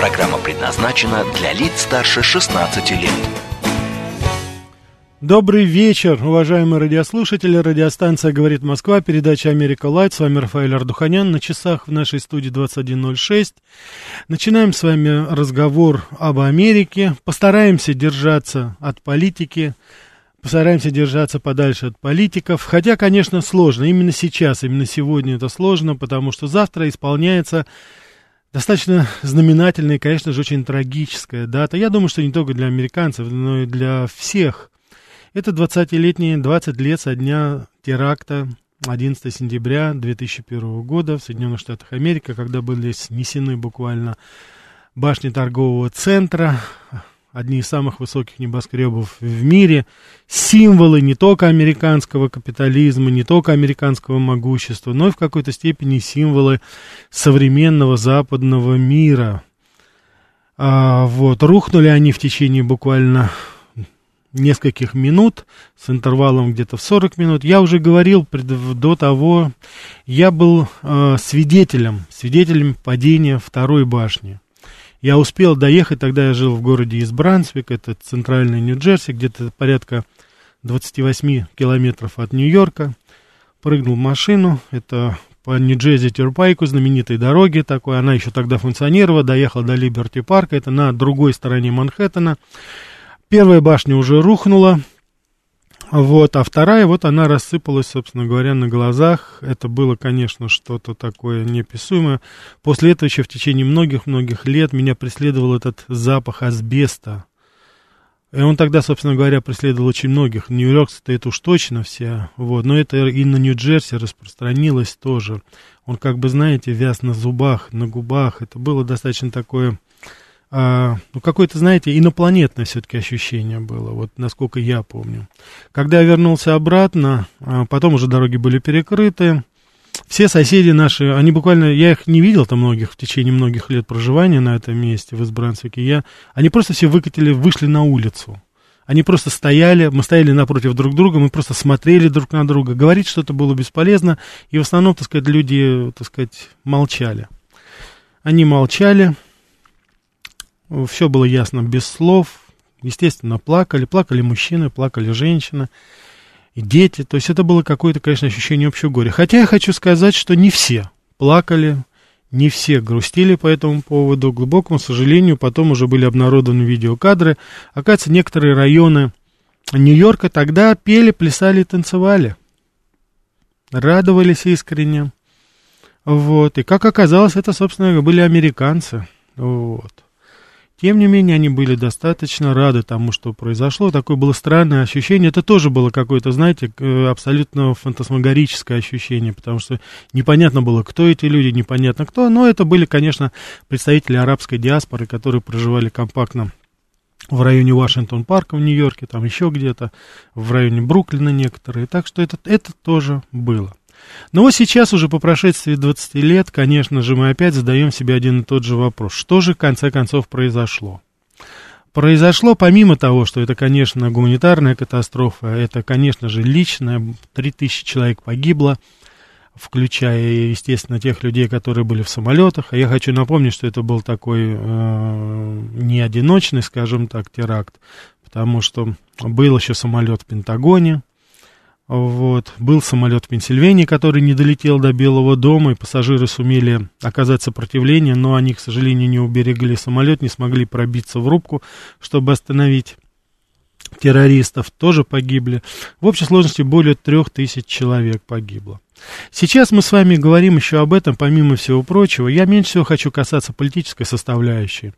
Программа предназначена для лиц старше 16 лет. Добрый вечер, уважаемые радиослушатели. Радиостанция «Говорит Москва», передача «Америка Лайт». С вами Рафаэль Ардуханян. На часах в нашей студии 21.06. Начинаем с вами разговор об Америке. Постараемся держаться от политики. Постараемся держаться подальше от политиков. Хотя, конечно, сложно. Именно сейчас, именно сегодня это сложно, потому что завтра исполняется достаточно знаменательная и, конечно же, очень трагическая дата. Я думаю, что не только для американцев, но и для всех. Это 20-летние, 20 лет со дня теракта 11 сентября 2001 года в Соединенных Штатах Америки, когда были снесены буквально башни торгового центра, одни из самых высоких небоскребов в мире, символы не только американского капитализма, не только американского могущества, но и в какой-то степени символы современного западного мира. А, вот, рухнули они в течение буквально нескольких минут, с интервалом где-то в 40 минут. Я уже говорил пред, до того, я был э, свидетелем, свидетелем падения второй башни. Я успел доехать, тогда я жил в городе из Брансвик, это центральный Нью-Джерси, где-то порядка 28 километров от Нью-Йорка. Прыгнул в машину, это по Нью-Джерси Терпайку, знаменитой дороге такой, она еще тогда функционировала, доехал до Либерти Парка, это на другой стороне Манхэттена. Первая башня уже рухнула, вот, а вторая, вот она рассыпалась, собственно говоря, на глазах. Это было, конечно, что-то такое неописуемое. После этого еще в течение многих-многих лет меня преследовал этот запах асбеста. И он тогда, собственно говоря, преследовал очень многих. Нью-Йоркцы-то это уж точно все. Вот. Но это и на Нью-Джерси распространилось тоже. Он, как бы, знаете, вяз на зубах, на губах. Это было достаточно такое а, ну, какое-то, знаете, инопланетное все-таки ощущение было, вот насколько я помню. Когда я вернулся обратно, а, потом уже дороги были перекрыты, все соседи наши, они буквально, я их не видел там многих в течение многих лет проживания на этом месте, в Избрансвике, я, они просто все выкатили, вышли на улицу. Они просто стояли, мы стояли напротив друг друга, мы просто смотрели друг на друга. Говорить что-то было бесполезно, и в основном, так сказать, люди, так сказать, молчали. Они молчали, все было ясно без слов. Естественно, плакали. Плакали мужчины, плакали женщины, и дети. То есть это было какое-то, конечно, ощущение общего горя. Хотя я хочу сказать, что не все плакали, не все грустили по этому поводу. К глубокому сожалению, потом уже были обнародованы видеокадры. Оказывается, некоторые районы Нью-Йорка тогда пели, плясали и танцевали. Радовались искренне. Вот. И как оказалось, это, собственно, были американцы. Вот. Тем не менее, они были достаточно рады тому, что произошло. Такое было странное ощущение. Это тоже было какое-то, знаете, абсолютно фантасмагорическое ощущение, потому что непонятно было, кто эти люди, непонятно кто. Но это были, конечно, представители арабской диаспоры, которые проживали компактно в районе Вашингтон-парка в Нью-Йорке, там еще где-то, в районе Бруклина некоторые. Так что это, это тоже было. Но вот сейчас уже по прошествии 20 лет, конечно же, мы опять задаем себе один и тот же вопрос. Что же в конце концов произошло? Произошло, помимо того, что это, конечно, гуманитарная катастрофа, это, конечно же, личная, 3000 человек погибло, включая, естественно, тех людей, которые были в самолетах. А я хочу напомнить, что это был такой э, не одиночный, скажем так, теракт, потому что был еще самолет в Пентагоне, вот. Был самолет в Пенсильвании, который не долетел до Белого дома, и пассажиры сумели оказать сопротивление, но они, к сожалению, не уберегли самолет, не смогли пробиться в рубку, чтобы остановить террористов, тоже погибли. В общей сложности более трех тысяч человек погибло. Сейчас мы с вами говорим еще об этом, помимо всего прочего. Я меньше всего хочу касаться политической составляющей.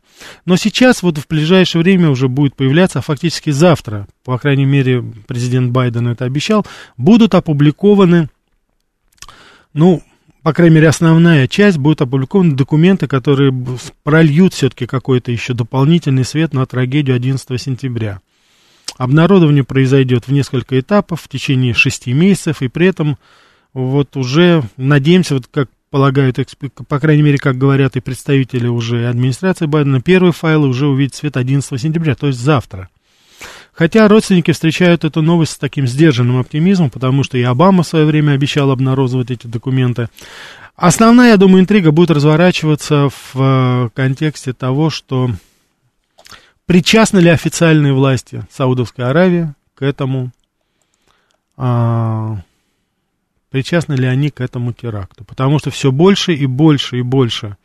Но сейчас, вот в ближайшее время уже будет появляться, а фактически завтра, по крайней мере, президент Байден это обещал, будут опубликованы, ну, по крайней мере, основная часть, будут опубликованы документы, которые прольют все-таки какой-то еще дополнительный свет на трагедию 11 сентября. Обнародование произойдет в несколько этапов в течение шести месяцев, и при этом вот уже, надеемся, вот как полагают, по крайней мере, как говорят и представители уже администрации Байдена, первые файлы уже увидят свет 11 сентября, то есть завтра. Хотя родственники встречают эту новость с таким сдержанным оптимизмом, потому что и Обама в свое время обещал обнародовать эти документы. Основная, я думаю, интрига будет разворачиваться в э, контексте того, что причастны ли официальные власти Саудовской Аравии к этому, а, причастны ли они к этому теракту. Потому что все больше и больше и больше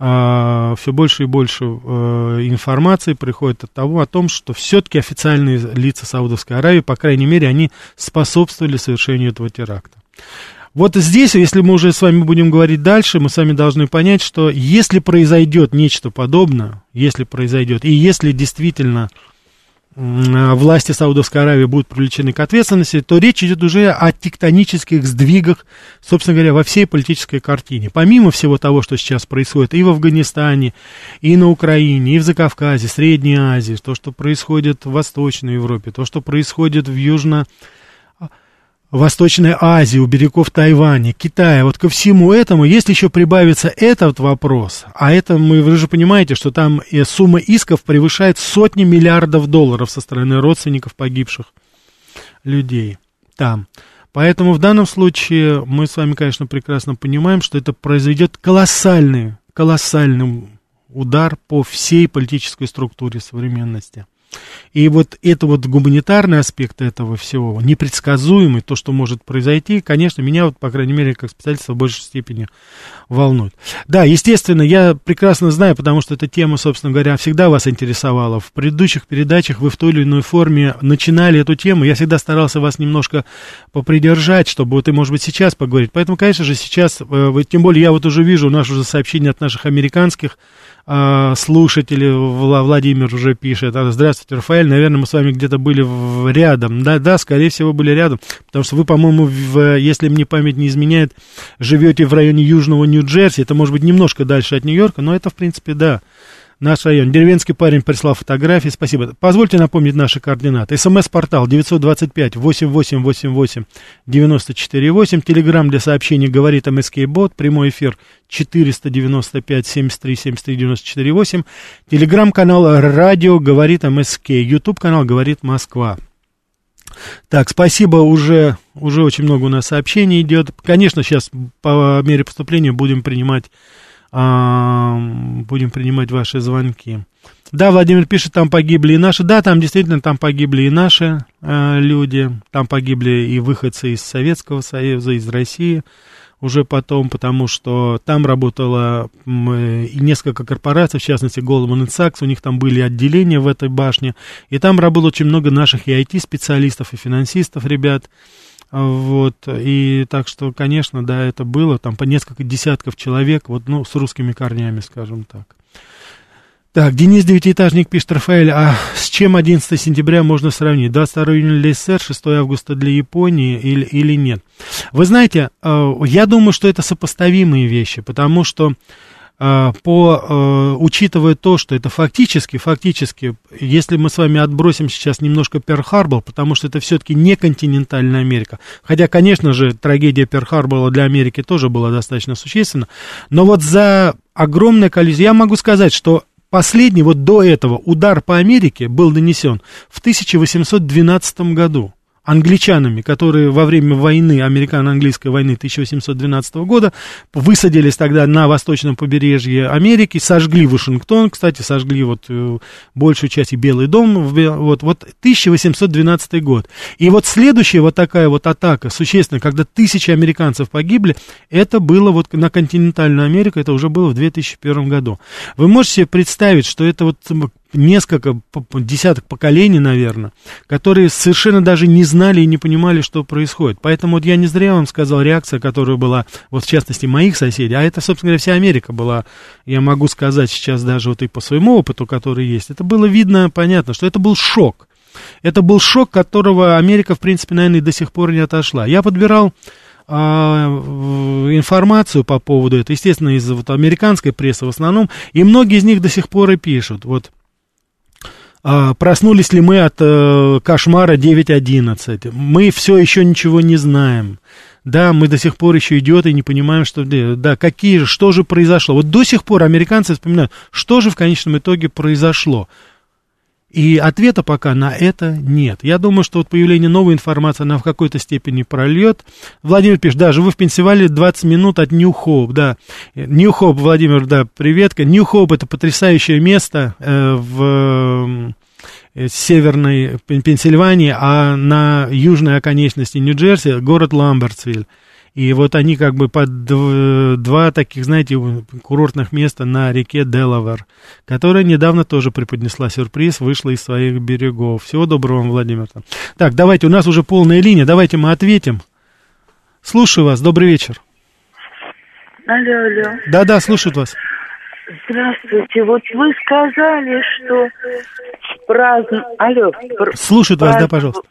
а, все больше и больше а, информации приходит от того, о том, что все-таки официальные лица Саудовской Аравии, по крайней мере, они способствовали совершению этого теракта. Вот здесь, если мы уже с вами будем говорить дальше, мы с вами должны понять, что если произойдет нечто подобное, если произойдет, и если действительно Э, власти Саудовской Аравии будут привлечены к ответственности, то речь идет уже о тектонических сдвигах, собственно говоря, во всей политической картине. Помимо всего того, что сейчас происходит и в Афганистане, и на Украине, и в Закавказье, Средней Азии, то, что происходит в Восточной Европе, то, что происходит в Южно Восточной Азии, у берегов Тайваня, Китая, вот ко всему этому, если еще прибавится этот вопрос, а это, мы, вы же понимаете, что там сумма исков превышает сотни миллиардов долларов со стороны родственников погибших людей там. Поэтому в данном случае мы с вами, конечно, прекрасно понимаем, что это произойдет колоссальный, колоссальный удар по всей политической структуре современности. И вот это вот гуманитарный аспект этого всего, непредсказуемый, то, что может произойти, конечно, меня, вот, по крайней мере, как специалиста в большей степени волнует. Да, естественно, я прекрасно знаю, потому что эта тема, собственно говоря, всегда вас интересовала. В предыдущих передачах вы в той или иной форме начинали эту тему. Я всегда старался вас немножко попридержать, чтобы вот и, может быть, сейчас поговорить. Поэтому, конечно же, сейчас, э, тем более я вот уже вижу наши уже сообщения от наших американских а, слушатели, Владимир уже пишет, а, здравствуйте, Рафаэль, наверное, мы с вами где-то были рядом, да, да, скорее всего, были рядом, потому что вы, по-моему, в, если мне память не изменяет, живете в районе Южного Нью-Джерси, это может быть немножко дальше от Нью-Йорка, но это, в принципе, да, наш район. Деревенский парень прислал фотографии, спасибо. Позвольте напомнить наши координаты. СМС-портал 925-8888-94-8. Телеграмм для сообщений говорит МСК Бот. Прямой эфир 495-73-73-94-8. Телеграмм-канал Радио говорит МСК. Ютуб-канал говорит Москва. Так, спасибо, уже, уже очень много у нас сообщений идет. Конечно, сейчас по мере поступления будем принимать будем принимать ваши звонки. Да, Владимир пишет, там погибли и наши. Да, там действительно там погибли и наши э, люди. Там погибли и выходцы из Советского Союза, из России уже потом, потому что там работало и несколько корпораций, в частности Goldman Sachs, у них там были отделения в этой башне, и там работало очень много наших и IT-специалистов, и финансистов, ребят, вот, и так что, конечно, да, это было, там по несколько десятков человек, вот, ну, с русскими корнями, скажем так. Так, Денис Девятиэтажник пишет, Рафаэль, а с чем 11 сентября можно сравнить? 22 июня для СССР, 6 августа для Японии или, или нет? Вы знаете, э, я думаю, что это сопоставимые вещи, потому что по, э, учитывая то, что это фактически, фактически, если мы с вами отбросим сейчас немножко Перл-Харбор, потому что это все-таки не континентальная Америка, хотя, конечно же, трагедия Перл-Харбора для Америки тоже была достаточно существенна, но вот за огромное количество, я могу сказать, что последний, вот до этого, удар по Америке был нанесен в 1812 году англичанами, которые во время войны, американо-английской войны 1812 года, высадились тогда на восточном побережье Америки, сожгли Вашингтон, кстати, сожгли вот э, большую часть и Белый дом, вот, вот 1812 год. И вот следующая вот такая вот атака, существенно, когда тысячи американцев погибли, это было вот на континентальную Америку, это уже было в 2001 году. Вы можете себе представить, что это вот несколько, десяток поколений, наверное, которые совершенно даже не знали и не понимали, что происходит. Поэтому вот я не зря вам сказал реакция, которая была, вот в частности, моих соседей, а это, собственно говоря, вся Америка была, я могу сказать сейчас даже вот и по своему опыту, который есть, это было видно, понятно, что это был шок. Это был шок, которого Америка, в принципе, наверное, и до сих пор не отошла. Я подбирал а, информацию по поводу этого, естественно, из вот, американской прессы в основном, и многие из них до сих пор и пишут. Вот проснулись ли мы от э, кошмара 9.11? Мы все еще ничего не знаем. Да, мы до сих пор еще идиоты и не понимаем, что, да, какие что же произошло. Вот до сих пор американцы вспоминают, что же в конечном итоге произошло. И ответа пока на это нет. Я думаю, что вот появление новой информации, она в какой-то степени прольет. Владимир пишет, да, живу в Пенсильвании 20 минут от Нью-Хоуп, да. Нью-Хоуп, Владимир, да, приветка. Нью-Хоуп это потрясающее место э, в э, северной Пенсильвании, а на южной оконечности Нью-Джерси город Ламбертсвиль. И вот они как бы под два таких, знаете, курортных места на реке Делавер, которая недавно тоже преподнесла сюрприз, вышла из своих берегов. Всего доброго вам, Владимир. Так, давайте, у нас уже полная линия, давайте мы ответим. Слушаю вас, добрый вечер. Алло, алло. Да-да, слушают вас. Здравствуйте. Вот вы сказали, что праздн... Алло. Пр... Слушают праздн... вас, да, пожалуйста.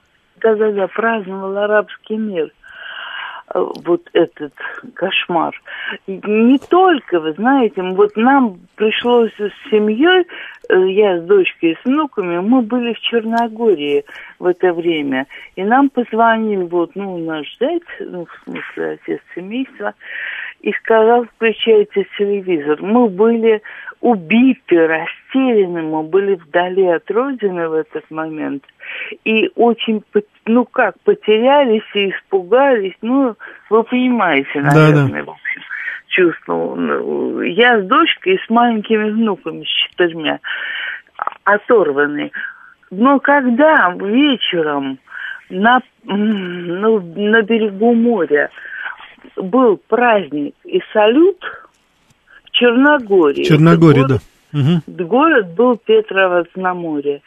Да-да-да, праздновал арабский мир. Э, вот этот кошмар. Не только, вы знаете, вот нам пришлось с семьей, э, я с дочкой и с внуками, мы были в Черногории в это время. И нам позвонил вот, ну, наш зять, ну, в смысле, отец семейства, и сказал, включайте телевизор. Мы были убиты, растеряны, мы были вдали от родины в этот момент. И очень, ну как, потерялись и испугались. Ну, вы понимаете, наверное, да, да. в общем, чувство. Ну, я с дочкой и с маленькими внуками, с четырьмя, оторваны. Но когда вечером на, ну, на берегу моря был праздник и салют в Черногории. Черногория, город, да. Угу. Город был Петровец на море.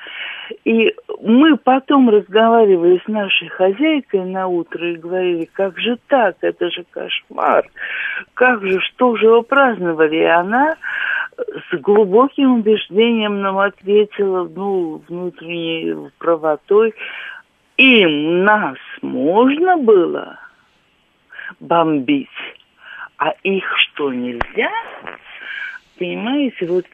И мы потом разговаривали с нашей хозяйкой на утро и говорили, как же так, это же кошмар, как же, что же вы праздновали? И она с глубоким убеждением нам ответила, ну, внутренней правотой, им нас можно было бомбить, а их что, нельзя? Понимаете, вот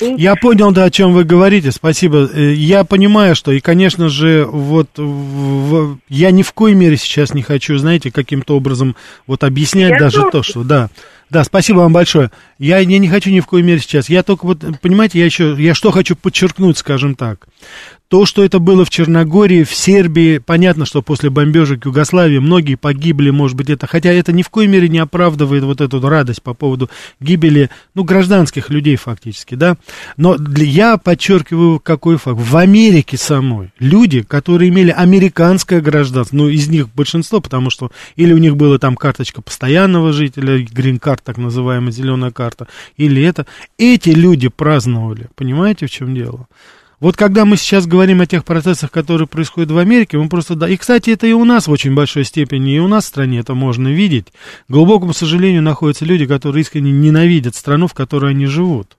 я понял, да, о чем вы говорите, спасибо. Э, я понимаю, что, и, конечно же, вот в, я ни в коей мере сейчас не хочу, знаете, каким-то образом вот объяснять я даже тоже. то, что, да, да, спасибо вам большое. Я, я не хочу ни в коей мере сейчас. Я только вот, понимаете, я еще, я что хочу подчеркнуть, скажем так. То, что это было в Черногории, в Сербии, понятно, что после бомбежек Югославии многие погибли, может быть, это, хотя это ни в коей мере не оправдывает вот эту радость по поводу гибели, ну, гражданских людей фактически, да. Но для, я подчеркиваю, какой факт. В Америке самой люди, которые имели американское гражданство, ну, из них большинство, потому что или у них была там карточка постоянного жителя, грин-карт, так называемая зеленая карта, или это, эти люди праздновали, понимаете, в чем дело? Вот когда мы сейчас говорим о тех процессах, которые происходят в Америке, мы просто... Да, и, кстати, это и у нас в очень большой степени, и у нас в стране это можно видеть. К глубокому сожалению, находятся люди, которые искренне ненавидят страну, в которой они живут.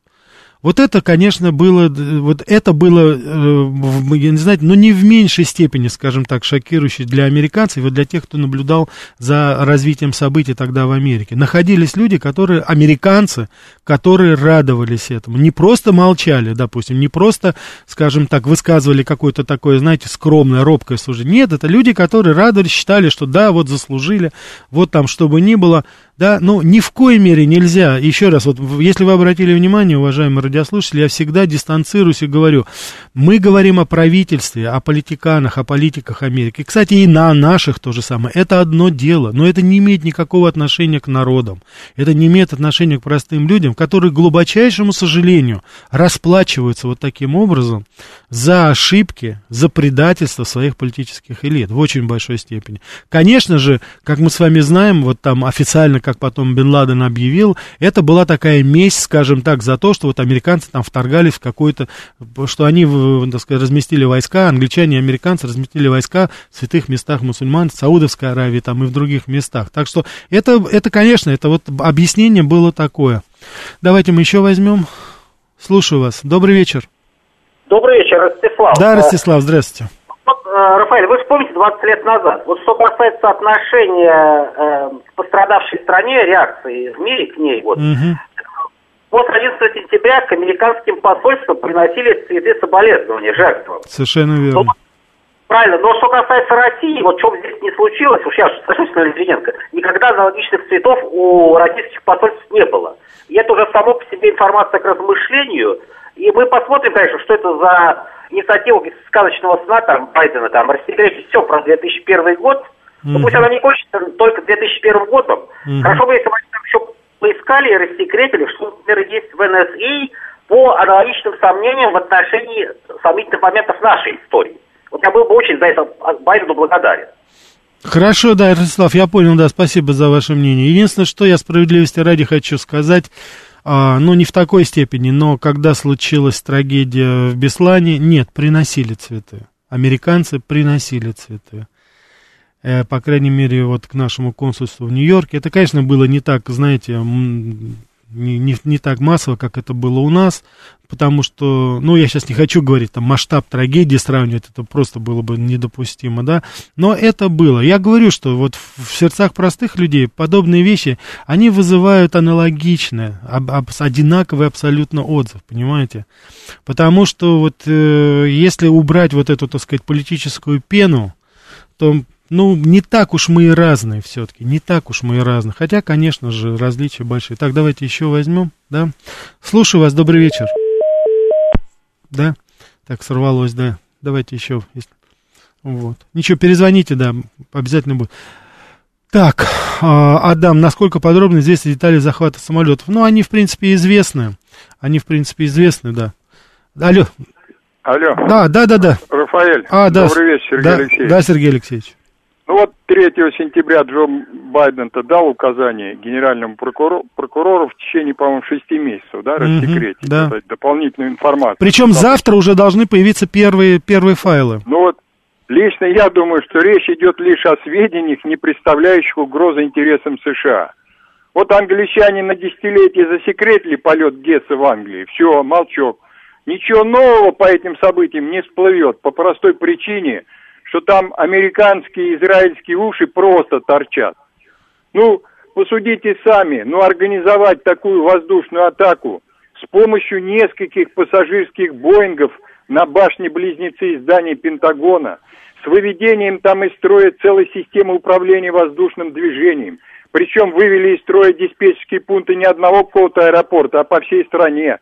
Вот это, конечно, было, вот это было, э, я не знаю, но не в меньшей степени, скажем так, шокирующе для американцев, и для тех, кто наблюдал за развитием событий тогда в Америке. Находились люди, которые, американцы, которые радовались этому. Не просто молчали, допустим, не просто, скажем так, высказывали какое-то такое, знаете, скромное, робкое суждение. Нет, это люди, которые радовались, считали, что да, вот заслужили, вот там, что бы ни было, да, но ни в коей мере нельзя, еще раз, вот если вы обратили внимание, уважаемые радиослушатели, я всегда дистанцируюсь и говорю, мы говорим о правительстве, о политиканах, о политиках Америки, кстати, и на наших то же самое, это одно дело, но это не имеет никакого отношения к народам, это не имеет отношения к простым людям, которые, к глубочайшему сожалению, расплачиваются вот таким образом за ошибки, за предательство своих политических элит в очень большой степени. Конечно же, как мы с вами знаем, вот там официально как потом Бен Ладен объявил, это была такая месть, скажем так, за то, что вот американцы там вторгались в какой-то, что они, так сказать, разместили войска, англичане и американцы разместили войска в святых местах мусульман, в Саудовской Аравии там и в других местах. Так что это, это, конечно, это вот объяснение было такое. Давайте мы еще возьмем. Слушаю вас. Добрый вечер. Добрый вечер, Ростислав. Да, Ростислав, здравствуйте. Вот, Рафаэль, вы вспомните 20 лет назад. Вот что касается отношения э, к пострадавшей стране, реакции в мире к ней, вот, угу. После 11 сентября к американским посольствам приносили цветы соболезнования жертвам. Совершенно верно. Но, правильно, но что касается России, вот что здесь не случилось, уж я соглашусь с Литвиненко, никогда аналогичных цветов у российских посольств не было. И это уже само по себе информация к размышлению. И мы посмотрим, конечно, что это за инициатива сказочного сна там Байдена, там, рассекретить все про 2001 год. Mm-hmm. Ну, пусть она не кончится только 2001 годом. Mm-hmm. Хорошо бы, если бы поискали и рассекретили, что, например, есть в НСИ по аналогичным сомнениям в отношении сомнительных моментов нашей истории. Вот я был бы очень за это Байдену благодарен. Хорошо, да, Ростислав, я понял, да, спасибо за ваше мнение. Единственное, что я справедливости ради хочу сказать, а, ну, не в такой степени, но когда случилась трагедия в Беслане, нет, приносили цветы. Американцы приносили цветы. Э, по крайней мере, вот к нашему консульству в Нью-Йорке. Это, конечно, было не так, знаете, не, не, не так массово, как это было у нас, потому что, ну, я сейчас не хочу говорить, там, масштаб трагедии сравнивать, это просто было бы недопустимо, да, но это было. Я говорю, что вот в сердцах простых людей подобные вещи, они вызывают аналогичный, об, об, одинаковый абсолютно отзыв, понимаете? Потому что вот э, если убрать вот эту, так сказать, политическую пену, то ну, не так уж мы и разные все-таки, не так уж мы и разные. Хотя, конечно же, различия большие. Так, давайте еще возьмем, да. Слушаю вас, добрый вечер. Да, так, сорвалось, да. Давайте еще, если... Вот. Ничего, перезвоните, да, обязательно будет. Так, а, Адам, насколько подробно известны детали захвата самолетов? Ну, они, в принципе, известны. Они, в принципе, известны, да. Алло. Алло. Да, да, да, да. Рафаэль. А, да. Добрый вечер, Сергей да, Алексеевич. Да, Сергей Алексеевич. Ну вот 3 сентября Джо Байден-то дал указание генеральному прокурору, прокурору в течение, по-моему, 6 месяцев, да, рассекретить угу, да. дополнительную информацию. Причем Потому... завтра уже должны появиться первые, первые файлы. Ну вот, лично я думаю, что речь идет лишь о сведениях, не представляющих угрозы интересам США. Вот англичане на десятилетие засекретили полет Гесса в Англии. Все, молчок. Ничего нового по этим событиям не всплывет по простой причине – что там американские и израильские уши просто торчат. Ну, посудите сами, ну, организовать такую воздушную атаку с помощью нескольких пассажирских Боингов на башне-близнецы здания Пентагона, с выведением там из строя целой системы управления воздушным движением, причем вывели из строя диспетчерские пункты не одного какого-то аэропорта, а по всей стране,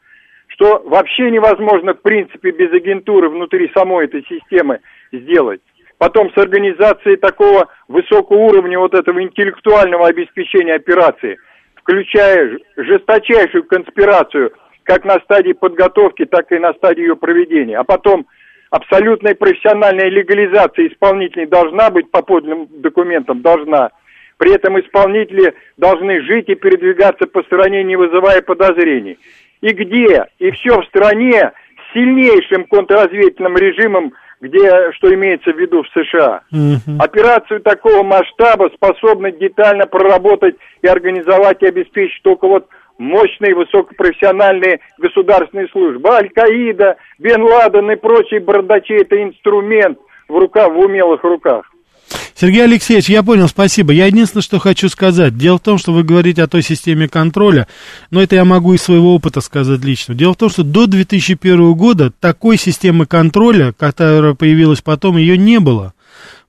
что вообще невозможно в принципе без агентуры внутри самой этой системы сделать потом с организацией такого высокого уровня вот этого интеллектуального обеспечения операции, включая жесточайшую конспирацию как на стадии подготовки, так и на стадии ее проведения. А потом абсолютная профессиональная легализация исполнителей должна быть по подлинным документам, должна. При этом исполнители должны жить и передвигаться по стране, не вызывая подозрений. И где? И все в стране с сильнейшим контрразведывательным режимом где, что имеется в виду в США. Угу. Операцию такого масштаба способны детально проработать и организовать и обеспечить только вот мощные высокопрофессиональные государственные службы. Аль-Каида, Бен Ладен и прочие бардачи – это инструмент в руках, в умелых руках. Сергей Алексеевич, я понял, спасибо. Я единственное, что хочу сказать. Дело в том, что вы говорите о той системе контроля, но это я могу из своего опыта сказать лично. Дело в том, что до 2001 года такой системы контроля, которая появилась потом, ее не было.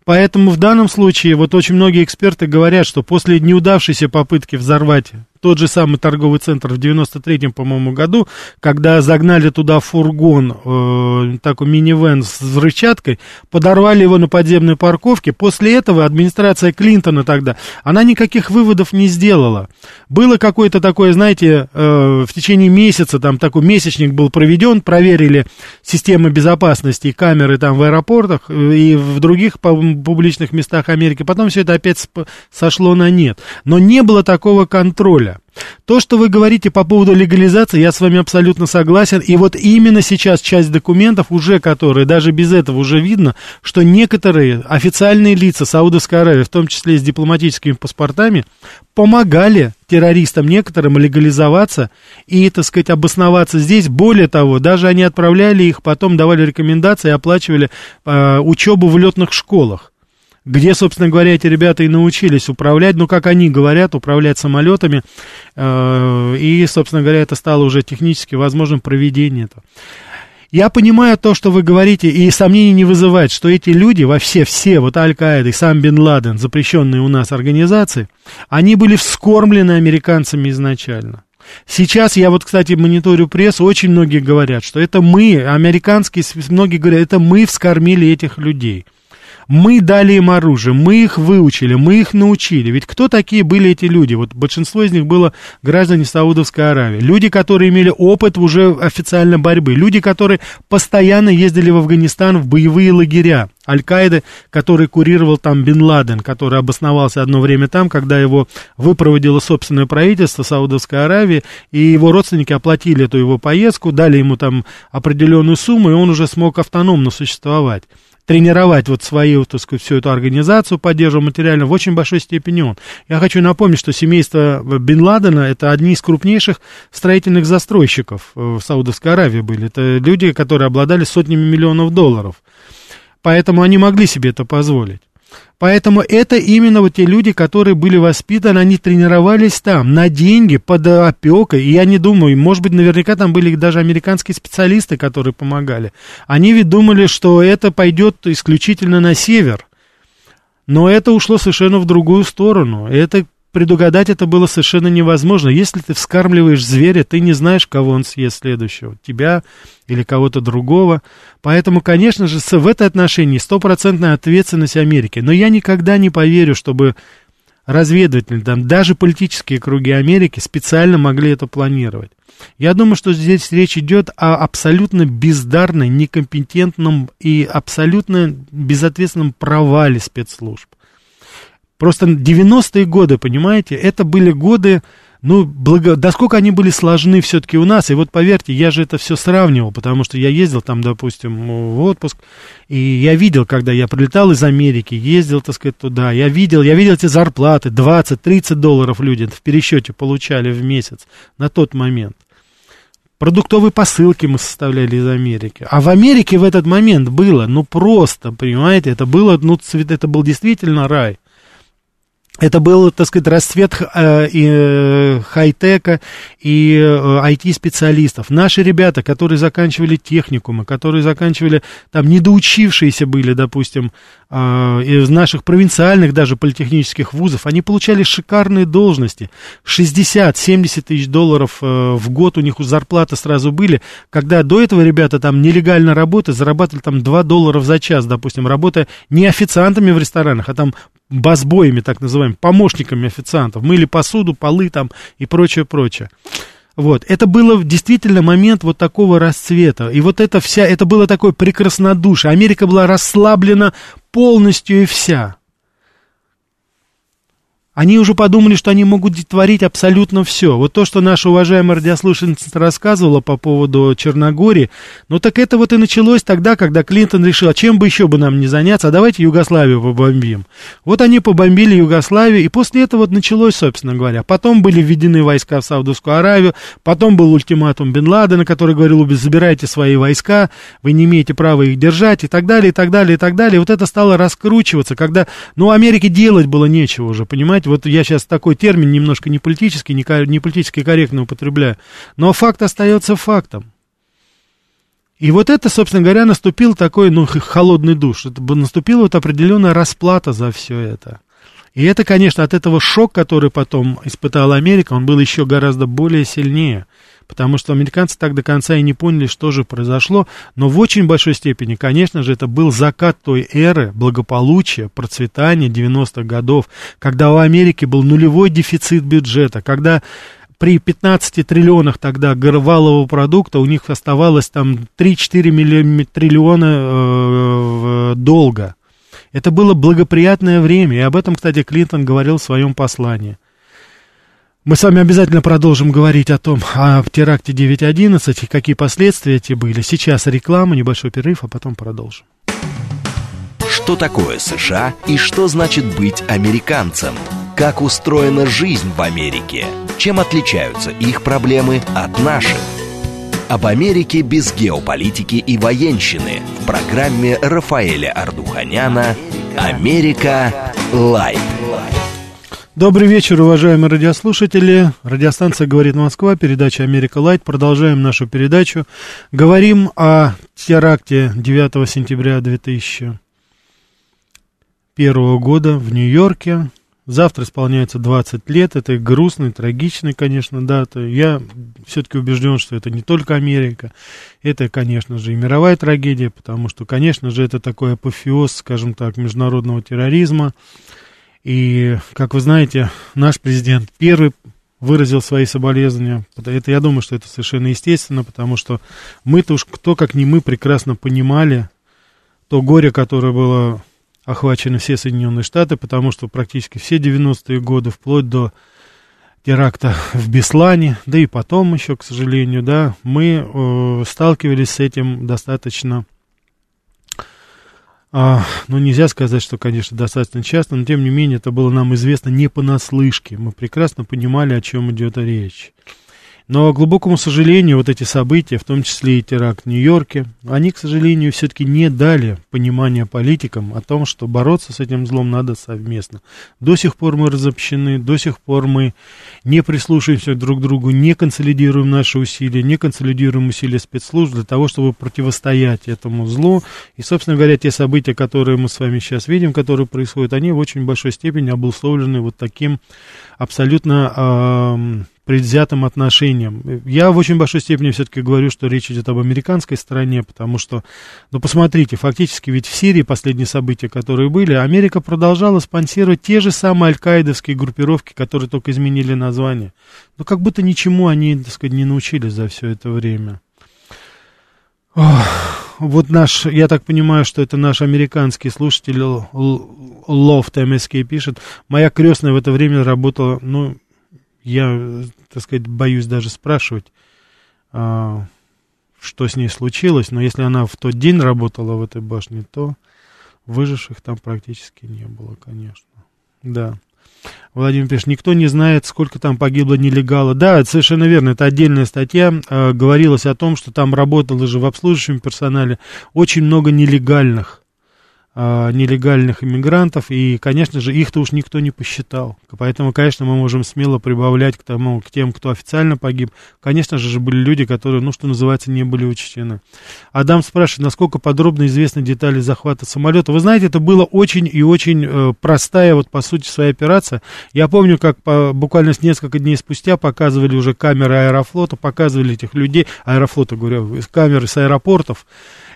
Поэтому в данном случае вот очень многие эксперты говорят, что после неудавшейся попытки взорвать тот же самый торговый центр в 93-м, по-моему, году, когда загнали туда фургон, э, такой минивэн с взрывчаткой, подорвали его на подземной парковке. После этого администрация Клинтона тогда, она никаких выводов не сделала. Было какое-то такое, знаете, э, в течение месяца, там такой месячник был проведен, проверили системы безопасности, камеры там в аэропортах э, и в других публичных местах Америки. Потом все это опять сошло на нет. Но не было такого контроля. То, что вы говорите по поводу легализации, я с вами абсолютно согласен. И вот именно сейчас часть документов уже, которые даже без этого уже видно, что некоторые официальные лица Саудовской Аравии, в том числе с дипломатическими паспортами, помогали террористам некоторым легализоваться и, так сказать, обосноваться здесь. Более того, даже они отправляли их, потом давали рекомендации и оплачивали э, учебу в летных школах где, собственно говоря, эти ребята и научились управлять, ну, как они говорят, управлять самолетами, э, и, собственно говоря, это стало уже технически возможным проведение этого. Я понимаю то, что вы говорите, и сомнений не вызывает, что эти люди, во все, все, вот Аль-Каида и сам Бен Ладен, запрещенные у нас организации, они были вскормлены американцами изначально. Сейчас я вот, кстати, мониторю прессу, очень многие говорят, что это мы, американские, многие говорят, это мы вскормили этих людей. Мы дали им оружие, мы их выучили, мы их научили. Ведь кто такие были эти люди? Вот большинство из них было граждане Саудовской Аравии. Люди, которые имели опыт уже официальной борьбы. Люди, которые постоянно ездили в Афганистан в боевые лагеря. Аль-Каиды, который курировал там Бен Ладен, который обосновался одно время там, когда его выпроводило собственное правительство Саудовской Аравии, и его родственники оплатили эту его поездку, дали ему там определенную сумму, и он уже смог автономно существовать тренировать вот свою, так сказать, всю эту организацию, поддерживать материально, в очень большой степени он. Я хочу напомнить, что семейство Бен Ладена – это одни из крупнейших строительных застройщиков в Саудовской Аравии были. Это люди, которые обладали сотнями миллионов долларов. Поэтому они могли себе это позволить. Поэтому это именно вот те люди, которые были воспитаны, они тренировались там на деньги, под опекой. И я не думаю, может быть, наверняка там были даже американские специалисты, которые помогали. Они ведь думали, что это пойдет исключительно на север. Но это ушло совершенно в другую сторону. Это предугадать это было совершенно невозможно. Если ты вскармливаешь зверя, ты не знаешь, кого он съест следующего, тебя или кого-то другого. Поэтому, конечно же, в этой отношении стопроцентная ответственность Америки. Но я никогда не поверю, чтобы разведыватели, там, даже политические круги Америки специально могли это планировать. Я думаю, что здесь речь идет о абсолютно бездарном, некомпетентном и абсолютно безответственном провале спецслужб. Просто 90-е годы, понимаете, это были годы, ну, благо... да сколько они были сложны все-таки у нас. И вот поверьте, я же это все сравнивал, потому что я ездил там, допустим, в отпуск, и я видел, когда я прилетал из Америки, ездил, так сказать, туда, я видел, я видел эти зарплаты, 20-30 долларов люди в пересчете получали в месяц на тот момент. Продуктовые посылки мы составляли из Америки. А в Америке в этот момент было, ну, просто, понимаете, это было, ну, это был действительно рай. Это был, так сказать, расцвет э, э, хай-тека и э, IT-специалистов. Наши ребята, которые заканчивали техникумы, которые заканчивали, там, недоучившиеся были, допустим, э, из наших провинциальных даже политехнических вузов, они получали шикарные должности. 60-70 тысяч долларов э, в год у них зарплаты сразу были, когда до этого ребята там нелегально работали, зарабатывали там 2 доллара за час, допустим, работая не официантами в ресторанах, а там басбоями, так называемыми, помощниками официантов, мыли посуду, полы там и прочее, прочее. Вот, это было действительно момент вот такого расцвета. И вот это вся, это было такое прекраснодушие. Америка была расслаблена полностью и вся. Они уже подумали, что они могут творить абсолютно все. Вот то, что наша уважаемая радиослушательница рассказывала по поводу Черногории, ну так это вот и началось тогда, когда Клинтон решил, а чем бы еще бы нам не заняться, а давайте Югославию побомбим. Вот они побомбили Югославию, и после этого вот началось, собственно говоря. Потом были введены войска в Саудовскую Аравию, потом был ультиматум Бен Ладена, который говорил, забирайте свои войска, вы не имеете права их держать, и так далее, и так далее, и так далее. Вот это стало раскручиваться, когда, ну, Америке делать было нечего уже, понимаете? Вот я сейчас такой термин немножко не политический, не, не политически корректно употребляю, но факт остается фактом. И вот это, собственно говоря, наступил такой, ну, холодный душ. Это наступила вот определенная расплата за все это. И это, конечно, от этого шок, который потом испытала Америка, он был еще гораздо более сильнее потому что американцы так до конца и не поняли, что же произошло, но в очень большой степени, конечно же, это был закат той эры благополучия, процветания 90-х годов, когда у Америки был нулевой дефицит бюджета, когда при 15 триллионах тогда валового продукта у них оставалось там 3-4 триллиона э, долга. Это было благоприятное время, и об этом, кстати, Клинтон говорил в своем послании. Мы с вами обязательно продолжим говорить о том, о теракте 9.11 и какие последствия эти были. Сейчас реклама, небольшой перерыв, а потом продолжим. Что такое США и что значит быть американцем? Как устроена жизнь в Америке? Чем отличаются их проблемы от наших? Об Америке без геополитики и военщины в программе Рафаэля Ардуханяна «Америка. Light». Добрый вечер, уважаемые радиослушатели. Радиостанция «Говорит Москва», передача «Америка Light». Продолжаем нашу передачу. Говорим о теракте 9 сентября 2001 года в Нью-Йорке. Завтра исполняется 20 лет. Это грустный, трагичный, конечно, дата. Я все-таки убежден, что это не только Америка. Это, конечно же, и мировая трагедия, потому что, конечно же, это такой апофеоз, скажем так, международного терроризма. И, как вы знаете, наш президент первый выразил свои соболезнования. Это, я думаю, что это совершенно естественно, потому что мы-то уж кто, как не мы, прекрасно понимали то горе, которое было охвачено все Соединенные Штаты, потому что практически все 90-е годы, вплоть до теракта в Беслане, да и потом еще, к сожалению, да, мы э, сталкивались с этим достаточно а, ну, нельзя сказать, что, конечно, достаточно часто, но, тем не менее, это было нам известно не понаслышке. Мы прекрасно понимали, о чем идет речь. Но, к глубокому сожалению, вот эти события, в том числе и теракт в Нью-Йорке, они, к сожалению, все-таки не дали понимания политикам о том, что бороться с этим злом надо совместно. До сих пор мы разобщены, до сих пор мы не прислушиваемся друг к другу, не консолидируем наши усилия, не консолидируем усилия спецслужб для того, чтобы противостоять этому злу. И, собственно говоря, те события, которые мы с вами сейчас видим, которые происходят, они в очень большой степени обусловлены вот таким абсолютно... Э, предвзятым отношением. Я в очень большой степени все-таки говорю, что речь идет об американской стороне, потому что, ну, посмотрите, фактически ведь в Сирии последние события, которые были, Америка продолжала спонсировать те же самые аль-каидовские группировки, которые только изменили название. Но как будто ничему они, так сказать, не научились за все это время. Ох, вот наш, я так понимаю, что это наш американский слушатель Лофт МСК пишет, моя крестная в это время работала, ну, я, так сказать, боюсь даже спрашивать, а, что с ней случилось, но если она в тот день работала в этой башне, то выживших там практически не было, конечно. Да. Владимир пишет, никто не знает, сколько там погибло нелегала. Да, это совершенно верно, это отдельная статья. Э, говорилось о том, что там работало же в обслуживающем персонале очень много нелегальных а, нелегальных иммигрантов, и, конечно же, их-то уж никто не посчитал. Поэтому, конечно, мы можем смело прибавлять к, тому, к тем, кто официально погиб. Конечно же, были люди, которые, ну, что называется, не были учтены. Адам спрашивает, насколько подробно известны детали захвата самолета. Вы знаете, это была очень и очень э, простая, вот, по сути, своя операция. Я помню, как по, буквально с несколько дней спустя показывали уже камеры аэрофлота, показывали этих людей, аэрофлота, говорю, камеры с аэропортов,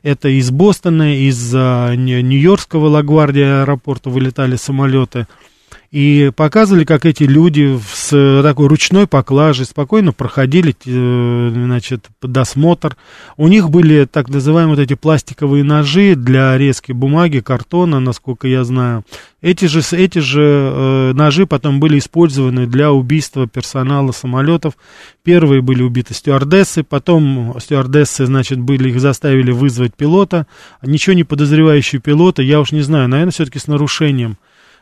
это из Бостона, из а, Нью-Йоркского Лагвардия аэропорта вылетали самолеты. И показывали, как эти люди с такой ручной поклажей спокойно проходили, э, значит, досмотр. У них были так называемые вот эти пластиковые ножи для резки бумаги, картона, насколько я знаю. Эти же, эти же э, ножи потом были использованы для убийства персонала самолетов. Первые были убиты стюардессы, потом стюардессы, значит, были, их заставили вызвать пилота. Ничего не подозревающий пилота, я уж не знаю, наверное, все-таки с нарушением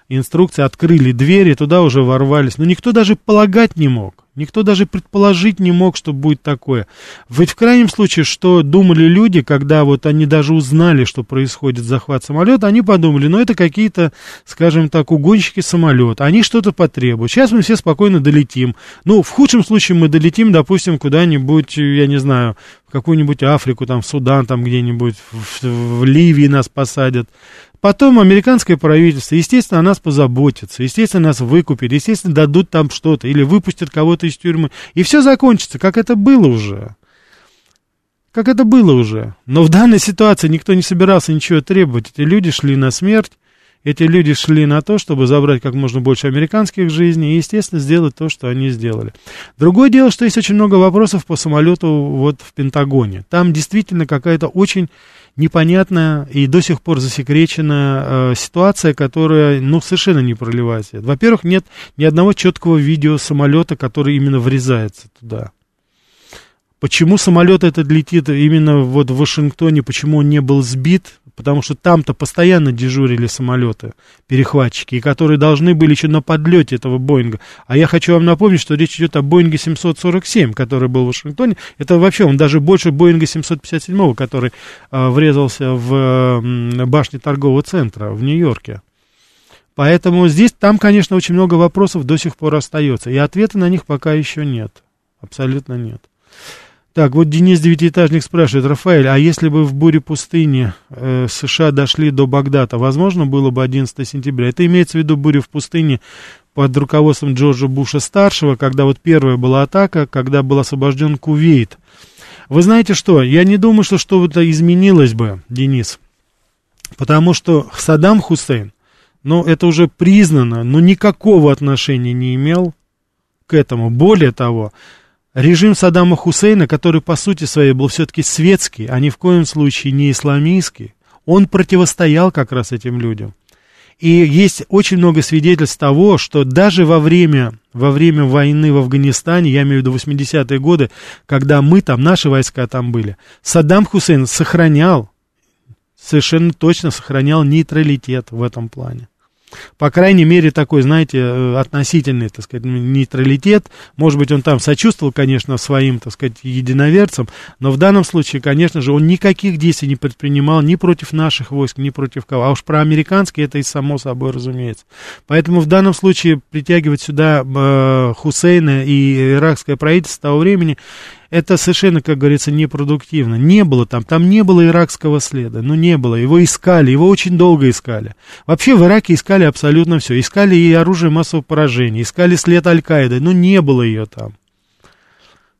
инструкции, открыли двери, туда уже ворвались. Но никто даже полагать не мог. Никто даже предположить не мог, что будет такое. Ведь в крайнем случае, что думали люди, когда вот они даже узнали, что происходит захват самолета, они подумали, ну это какие-то, скажем так, угонщики самолета, они что-то потребуют. Сейчас мы все спокойно долетим. Ну, в худшем случае мы долетим, допустим, куда-нибудь, я не знаю, в какую-нибудь Африку, там, в Судан, там где-нибудь, в, в Ливии нас посадят. Потом американское правительство, естественно, о нас позаботится, естественно, нас выкупит, естественно, дадут там что-то или выпустят кого-то из тюрьмы. И все закончится, как это было уже. Как это было уже. Но в данной ситуации никто не собирался ничего требовать. Эти люди шли на смерть, Эти люди шли на то, чтобы забрать как можно больше американских жизней и, естественно, сделать то, что они сделали. Другое дело, что есть очень много вопросов по самолету вот в Пентагоне. Там действительно какая-то очень непонятная и до сих пор засекреченная э, ситуация, которая, ну, совершенно не проливает свет. Во-первых, нет ни одного четкого видео самолета, который именно врезается туда. Почему самолет этот летит именно вот в Вашингтоне, почему он не был сбит? Потому что там-то постоянно дежурили самолеты, перехватчики, которые должны были еще на подлете этого Боинга. А я хочу вам напомнить, что речь идет о Боинге 747, который был в Вашингтоне. Это вообще, он даже больше Боинга 757, который э, врезался в э, башню торгового центра в Нью-Йорке. Поэтому здесь, там, конечно, очень много вопросов до сих пор остается. И ответа на них пока еще нет. Абсолютно нет. Так, вот Денис Девятиэтажник спрашивает, Рафаэль, а если бы в буре пустыни э, США дошли до Багдада, возможно было бы 11 сентября? Это имеется в виду буря в пустыне под руководством Джорджа Буша-старшего, когда вот первая была атака, когда был освобожден Кувейт. Вы знаете что, я не думаю, что что-то изменилось бы, Денис, потому что Саддам Хусейн, ну, это уже признано, но никакого отношения не имел к этому. Более того, Режим Саддама Хусейна, который по сути своей был все-таки светский, а ни в коем случае не исламистский, он противостоял как раз этим людям. И есть очень много свидетельств того, что даже во время, во время войны в Афганистане, я имею в виду 80-е годы, когда мы там, наши войска там были, Саддам Хусейн сохранял, совершенно точно сохранял нейтралитет в этом плане по крайней мере, такой, знаете, э, относительный, так сказать, нейтралитет. Может быть, он там сочувствовал, конечно, своим, так сказать, единоверцам, но в данном случае, конечно же, он никаких действий не предпринимал ни против наших войск, ни против кого. А уж про американские это и само собой разумеется. Поэтому в данном случае притягивать сюда э, Хусейна и иракское правительство того времени, это совершенно, как говорится, непродуктивно. Не было там, там не было иракского следа, ну не было, его искали, его очень долго искали. Вообще в Ираке искали абсолютно все, искали и оружие массового поражения, искали след Аль-Каиды, но не было ее там.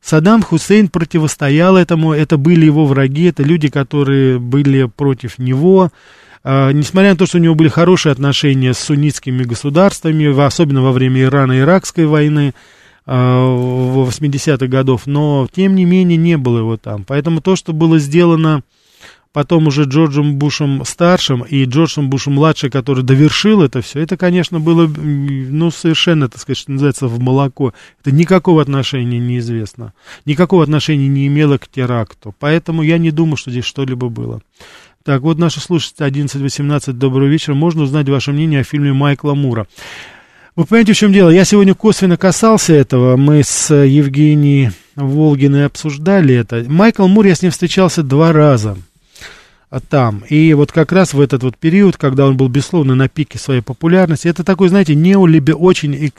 Саддам Хусейн противостоял этому, это были его враги, это люди, которые были против него, Uh, несмотря на то, что у него были хорошие отношения с суннитскими государствами, особенно во время Ирано-Иракской войны, 80-х годов, но тем не менее не было его там. Поэтому то, что было сделано потом уже Джорджем Бушем старшим и Джорджем Бушем младшим, который довершил это все, это, конечно, было, ну, совершенно, так сказать, что называется, в молоко. Это никакого отношения неизвестно. Никакого отношения не имело к теракту. Поэтому я не думаю, что здесь что-либо было. Так, вот наши слушатели 11-18, добрый вечер. Можно узнать ваше мнение о фильме Майкла Мура? Вы понимаете, в чем дело? Я сегодня косвенно касался этого. Мы с Евгенией Волгиной обсуждали это. Майкл Мур, я с ним встречался два раза а, там. И вот как раз в этот вот период, когда он был, безусловно, на пике своей популярности, это такой, знаете, неолибе, очень,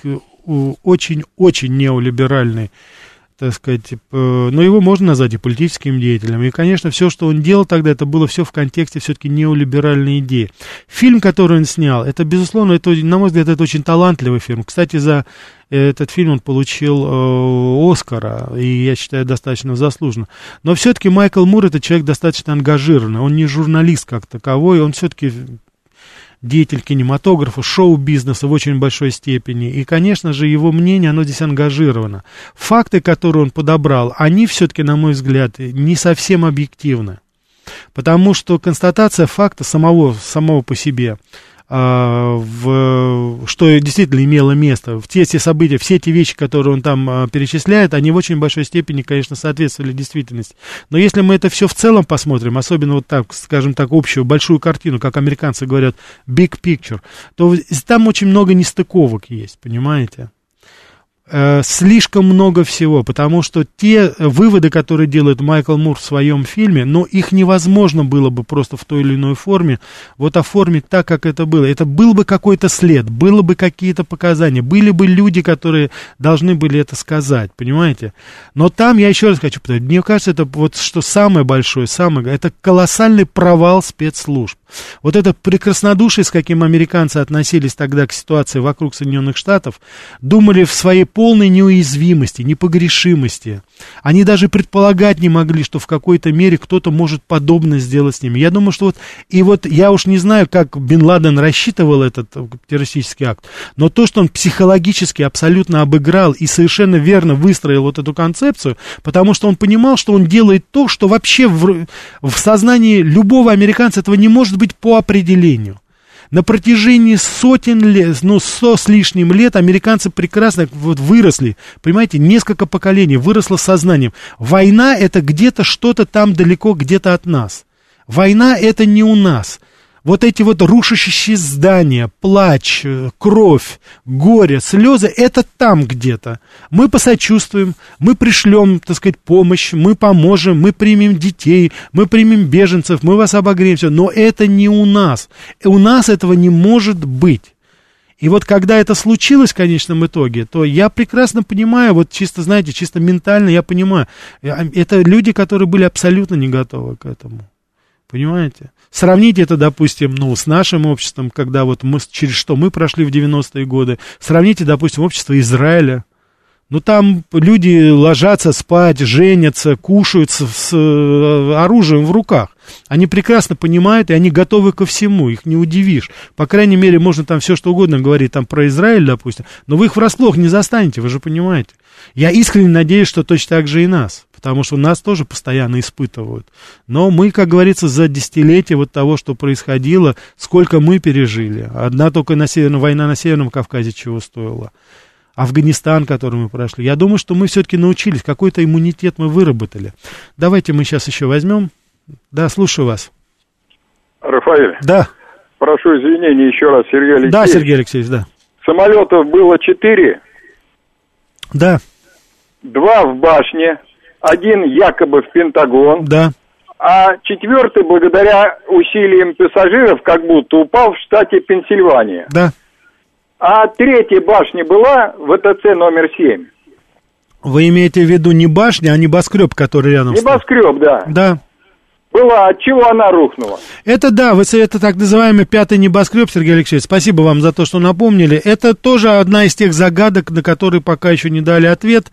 очень, очень неолиберальный так сказать, типа, но его можно назвать и политическим деятелем. И, конечно, все, что он делал тогда, это было все в контексте все-таки неолиберальной идеи. Фильм, который он снял, это, безусловно, это, на мой взгляд, это очень талантливый фильм. Кстати, за этот фильм он получил э, Оскара, и я считаю, достаточно заслуженно. Но все-таки Майкл Мур это человек достаточно ангажированный, он не журналист как таковой, он все-таки деятель кинематографа, шоу-бизнеса в очень большой степени. И, конечно же, его мнение, оно здесь ангажировано. Факты, которые он подобрал, они все-таки, на мой взгляд, не совсем объективны. Потому что констатация факта самого, самого по себе – в, что действительно имело место. В те, те события, все эти вещи, которые он там а, перечисляет, они в очень большой степени, конечно, соответствовали действительности. Но если мы это все в целом посмотрим, особенно вот так, скажем так, общую большую картину, как американцы говорят, big picture, то там очень много нестыковок есть, понимаете? Э, слишком много всего, потому что те выводы, которые делает Майкл Мур в своем фильме, но их невозможно было бы просто в той или иной форме вот оформить так, как это было. Это был бы какой-то след, было бы какие-то показания, были бы люди, которые должны были это сказать, понимаете? Но там, я еще раз хочу повторить, мне кажется, это вот что самое большое, самое, это колоссальный провал спецслужб. Вот это прекраснодушие, с каким американцы относились тогда к ситуации вокруг Соединенных Штатов, думали в своей полной неуязвимости, непогрешимости. Они даже предполагать не могли, что в какой-то мере кто-то может подобное сделать с ними. Я думаю, что вот, и вот я уж не знаю, как Бен Ладен рассчитывал этот э, террористический акт, но то, что он психологически абсолютно обыграл и совершенно верно выстроил вот эту концепцию, потому что он понимал, что он делает то, что вообще в, в сознании любого американца этого не может быть по определению. На протяжении сотен лет, ну, сто с лишним лет американцы прекрасно вот выросли, понимаете, несколько поколений, выросло сознанием. Война это где-то что-то там далеко, где-то от нас. Война это не у нас вот эти вот рушащие здания, плач, э, кровь, горе, слезы, это там где-то. Мы посочувствуем, мы пришлем, так сказать, помощь, мы поможем, мы примем детей, мы примем беженцев, мы вас обогреем, все. Но это не у нас. У нас этого не может быть. И вот когда это случилось в конечном итоге, то я прекрасно понимаю, вот чисто, знаете, чисто ментально я понимаю, э, это люди, которые были абсолютно не готовы к этому. Понимаете? Сравните это, допустим, ну, с нашим обществом, когда вот мы, через что мы прошли в 90-е годы. Сравните, допустим, общество Израиля. Ну, там люди ложатся спать, женятся, кушают с, с э, оружием в руках. Они прекрасно понимают, и они готовы ко всему, их не удивишь. По крайней мере, можно там все что угодно говорить там про Израиль, допустим, но вы их врасплох не застанете, вы же понимаете. Я искренне надеюсь, что точно так же и нас потому что нас тоже постоянно испытывают. Но мы, как говорится, за десятилетия вот того, что происходило, сколько мы пережили. Одна только на Северном, война на Северном Кавказе чего стоила. Афганистан, который мы прошли. Я думаю, что мы все-таки научились, какой-то иммунитет мы выработали. Давайте мы сейчас еще возьмем. Да, слушаю вас. Рафаэль. Да. Прошу извинения еще раз, Сергей Алексеевич. Да, Сергей Алексеевич, да. Самолетов было четыре. Да. Два в башне, один якобы в Пентагон. Да. А четвертый, благодаря усилиям пассажиров, как будто упал в штате Пенсильвания. Да. А третья башня была ВТЦ номер семь. Вы имеете в виду не башня, а небоскреб, который рядом Небоскреб, да. Да была, от чего она рухнула? Это да, вы, это так называемый пятый небоскреб, Сергей Алексеевич. Спасибо вам за то, что напомнили. Это тоже одна из тех загадок, на которые пока еще не дали ответ.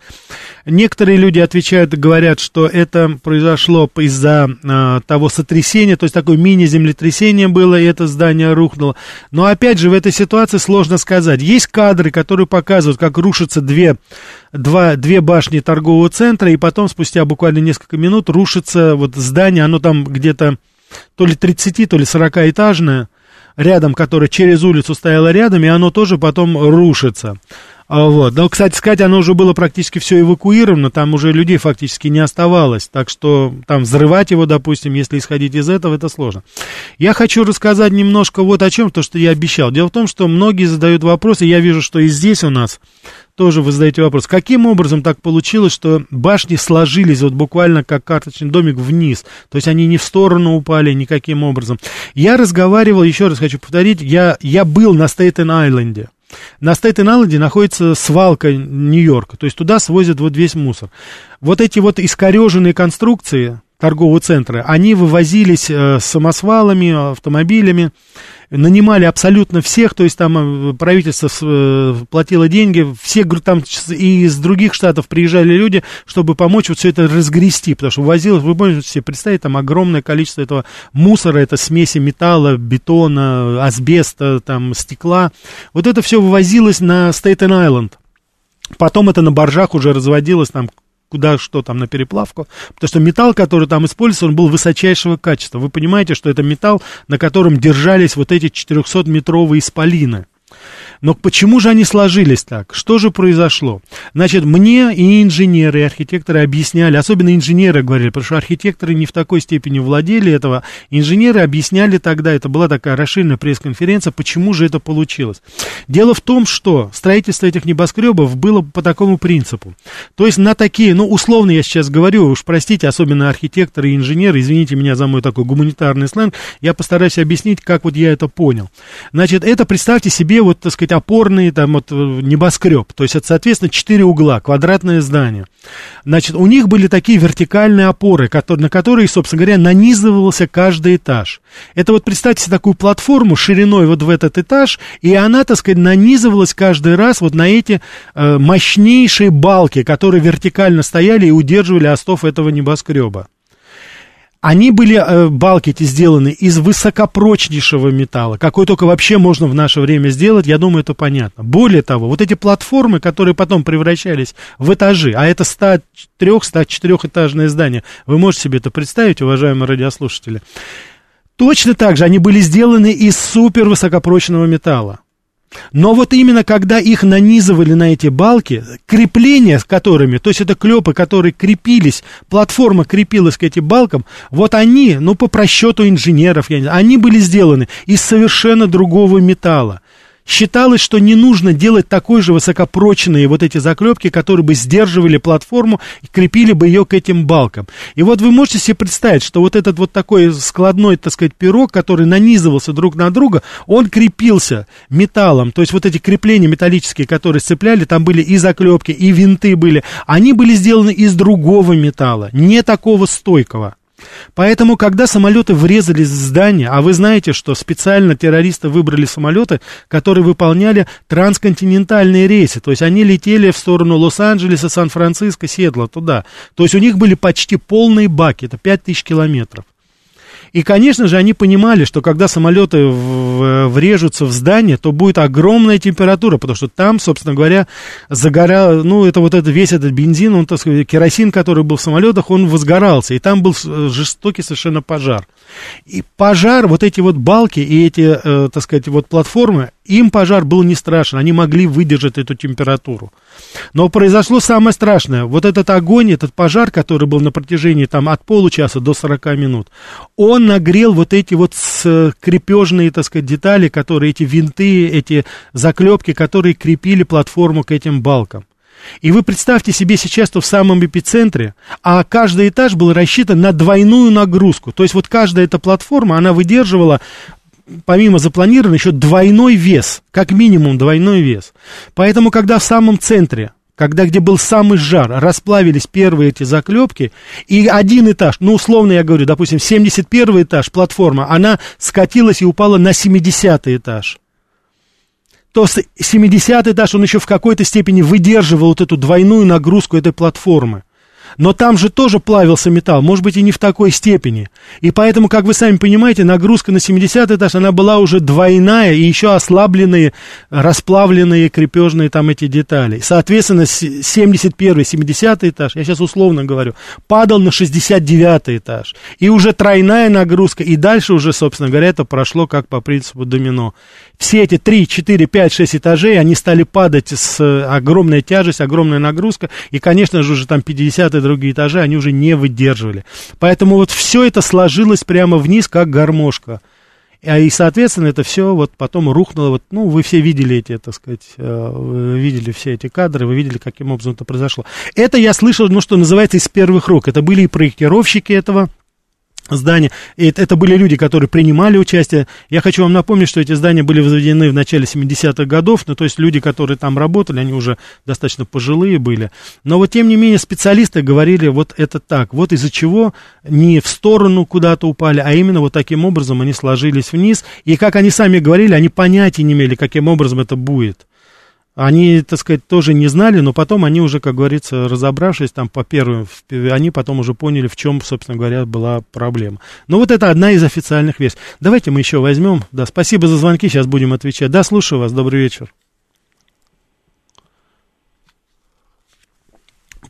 Некоторые люди отвечают говорят, что это произошло из-за э, того сотрясения, то есть такое мини-землетрясение было, и это здание рухнуло. Но опять же, в этой ситуации сложно сказать. Есть кадры, которые показывают, как рушатся две, два, две башни торгового центра, и потом, спустя буквально несколько минут, рушится вот здание, оно там где-то то ли 30, то ли 40 этажное, рядом, которое через улицу стояло рядом, и оно тоже потом рушится. А, вот. Но, кстати сказать, оно уже было практически все эвакуировано, там уже людей фактически не оставалось, так что там взрывать его, допустим, если исходить из этого, это сложно. Я хочу рассказать немножко вот о чем, то, что я обещал. Дело в том, что многие задают вопросы, я вижу, что и здесь у нас тоже вы задаете вопрос, каким образом так получилось, что башни сложились вот буквально как карточный домик вниз, то есть они не в сторону упали никаким образом. Я разговаривал, еще раз хочу повторить, я, я был на Стейтен-Айленде, на Стейтен-Айленде находится свалка Нью-Йорка, то есть туда свозят вот весь мусор. Вот эти вот искореженные конструкции торгового центра, они вывозились э, самосвалами, автомобилями, нанимали абсолютно всех, то есть там э, правительство э, платило деньги, все там и из других штатов приезжали люди, чтобы помочь вот все это разгрести, потому что возилось, вы можете себе представить, там огромное количество этого мусора, это смеси металла, бетона, асбеста, там, стекла, вот это все вывозилось на Стейтен-Айленд. Потом это на боржах уже разводилось там куда что там на переплавку, потому что металл, который там использовался, он был высочайшего качества. Вы понимаете, что это металл, на котором держались вот эти 400-метровые исполины. Но почему же они сложились так? Что же произошло? Значит, мне и инженеры, и архитекторы объясняли, особенно инженеры говорили, потому что архитекторы не в такой степени владели этого. Инженеры объясняли тогда, это была такая расширенная пресс-конференция, почему же это получилось. Дело в том, что строительство этих небоскребов было по такому принципу. То есть на такие, ну, условно я сейчас говорю, уж простите, особенно архитекторы и инженеры, извините меня за мой такой гуманитарный сленг, я постараюсь объяснить, как вот я это понял. Значит, это, представьте себе, себе, вот, так сказать, опорный там вот небоскреб. То есть это, соответственно, четыре угла, квадратное здание. Значит, у них были такие вертикальные опоры, которые, на которые, собственно говоря, нанизывался каждый этаж. Это вот представьте себе такую платформу шириной вот в этот этаж, и она, так сказать, нанизывалась каждый раз вот на эти э, мощнейшие балки, которые вертикально стояли и удерживали остов этого небоскреба. Они были, э, балки эти сделаны из высокопрочнейшего металла, какой только вообще можно в наше время сделать, я думаю, это понятно. Более того, вот эти платформы, которые потом превращались в этажи, а это 103-104 этажное здание, вы можете себе это представить, уважаемые радиослушатели, точно так же они были сделаны из супервысокопрочного металла. Но вот именно когда их нанизывали на эти балки, крепления с которыми, то есть это клепы, которые крепились, платформа крепилась к этим балкам, вот они, ну по просчету инженеров, я не знаю, они были сделаны из совершенно другого металла. Считалось, что не нужно делать такой же высокопрочные вот эти заклепки, которые бы сдерживали платформу и крепили бы ее к этим балкам. И вот вы можете себе представить, что вот этот вот такой складной, так сказать, пирог, который нанизывался друг на друга, он крепился металлом. То есть вот эти крепления металлические, которые сцепляли, там были и заклепки, и винты были. Они были сделаны из другого металла, не такого стойкого. Поэтому, когда самолеты врезались в здание, а вы знаете, что специально террористы выбрали самолеты, которые выполняли трансконтинентальные рейсы, то есть они летели в сторону Лос-Анджелеса, Сан-Франциско, Седла, туда. То есть у них были почти полные баки, это 5000 километров. И, конечно же, они понимали, что когда самолеты врежутся в здание, то будет огромная температура, потому что там, собственно говоря, загорал, ну, это вот это, весь этот бензин, он, так сказать, керосин, который был в самолетах, он возгорался, и там был жестокий совершенно пожар. И пожар, вот эти вот балки и эти, э, так сказать, вот платформы, им пожар был не страшен, они могли выдержать эту температуру. Но произошло самое страшное. Вот этот огонь, этот пожар, который был на протяжении там от получаса до 40 минут, он нагрел вот эти вот крепежные, так сказать, детали, которые, эти винты, эти заклепки, которые крепили платформу к этим балкам. И вы представьте себе сейчас, что в самом эпицентре, а каждый этаж был рассчитан на двойную нагрузку. То есть вот каждая эта платформа, она выдерживала помимо запланированного, еще двойной вес, как минимум двойной вес. Поэтому, когда в самом центре, когда где был самый жар, расплавились первые эти заклепки, и один этаж, ну, условно я говорю, допустим, 71 этаж, платформа, она скатилась и упала на 70 этаж то 70 этаж, он еще в какой-то степени выдерживал вот эту двойную нагрузку этой платформы. Но там же тоже плавился металл, может быть, и не в такой степени. И поэтому, как вы сами понимаете, нагрузка на 70 этаж, она была уже двойная, и еще ослабленные, расплавленные крепежные там эти детали. Соответственно, 71 70 этаж, я сейчас условно говорю, падал на 69 этаж. И уже тройная нагрузка, и дальше уже, собственно говоря, это прошло как по принципу домино. Все эти 3, 4, 5, 6 этажей, они стали падать с огромной тяжесть, огромная нагрузка, и, конечно же, уже там 50 и другие этажи, они уже не выдерживали. Поэтому вот все это сложилось прямо вниз, как гармошка. А и, соответственно, это все вот потом рухнуло. Вот, ну, вы все видели эти, так сказать, э, видели все эти кадры, вы видели, каким образом это произошло. Это я слышал, ну, что называется, из первых рук. Это были и проектировщики этого здания. И это, это были люди, которые принимали участие. Я хочу вам напомнить, что эти здания были возведены в начале 70-х годов, ну, то есть люди, которые там работали, они уже достаточно пожилые были. Но вот, тем не менее, специалисты говорили вот это так, вот из-за чего не в сторону куда-то упали, а именно вот таким образом они сложились вниз. И, как они сами говорили, они понятия не имели, каким образом это будет. Они, так сказать, тоже не знали, но потом они уже, как говорится, разобравшись там по первым, они потом уже поняли, в чем, собственно говоря, была проблема. Но вот это одна из официальных версий. Давайте мы еще возьмем. Да, спасибо за звонки, сейчас будем отвечать. Да, слушаю вас, добрый вечер.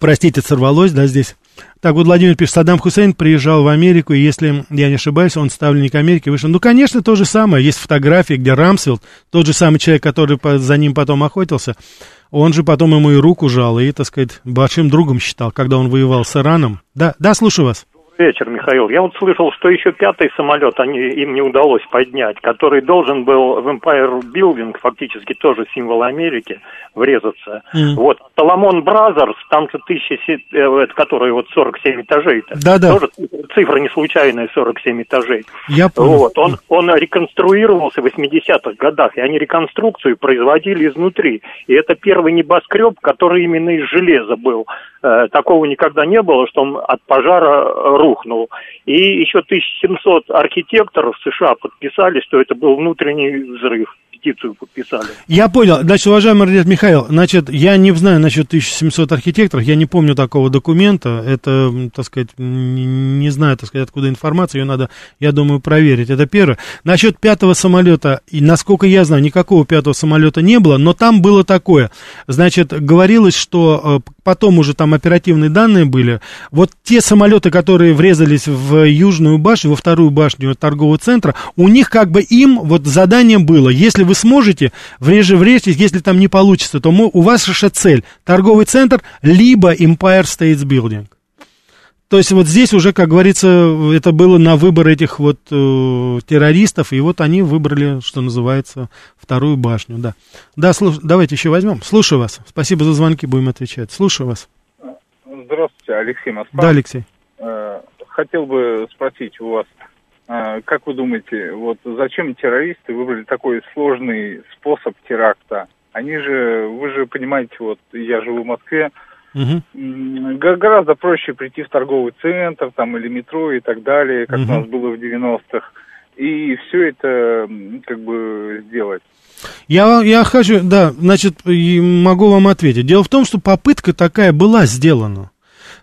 Простите, сорвалось, да, здесь. Так вот, Владимир пишет, Саддам Хусейн приезжал в Америку, и если я не ошибаюсь, он ставленник Америки вышел. Ну, конечно, то же самое. Есть фотографии, где Рамсфилд, тот же самый человек, который за ним потом охотился, он же потом ему и руку жал, и, так сказать, большим другом считал, когда он воевал с Ираном. Да, да, слушаю вас. Вечер, Михаил. Я вот слышал, что еще пятый самолет они, им не удалось поднять, который должен был в Empire Building, фактически тоже символ Америки, врезаться. Mm. Вот. Salomon Brothers, там же тысяча, э, который вот 47 этажей. Да-да. Тоже цифра не случайная, 47 этажей. Я понял. Вот. Он, он реконструировался в 80-х годах, и они реконструкцию производили изнутри. И это первый небоскреб, который именно из железа был. Э, такого никогда не было, что он от пожара рухнул. И еще 1700 архитекторов США подписали, что это был внутренний взрыв петицию подписали. Я понял. Значит, уважаемый Радиат Михаил, значит, я не знаю насчет 1700 архитекторов, я не помню такого документа. Это, так сказать, не, не знаю, так сказать, откуда информация, ее надо, я думаю, проверить. Это первое. Насчет пятого самолета, и насколько я знаю, никакого пятого самолета не было, но там было такое. Значит, говорилось, что э, потом уже там оперативные данные были. Вот те самолеты, которые врезались в южную башню, во вторую башню торгового центра, у них как бы им вот задание было, если вы сможете, вреже врежьтесь, если там не получится, то мы, у вас же цель, торговый центр, либо Empire State Building. То есть вот здесь уже, как говорится, это было на выбор этих вот э, террористов, и вот они выбрали, что называется, вторую башню, да. Да, слуш... давайте еще возьмем. Слушаю вас. Спасибо за звонки, будем отвечать. Слушаю вас. Здравствуйте, Алексей Москва. Да, Алексей. Э, хотел бы спросить у вас, как вы думаете, вот зачем террористы выбрали такой сложный способ теракта? Они же, вы же понимаете, вот я живу в Москве, угу. гораздо проще прийти в торговый центр там или метро и так далее, как угу. у нас было в 90-х, и все это как бы сделать. Я, я хочу, да, значит, могу вам ответить. Дело в том, что попытка такая была сделана.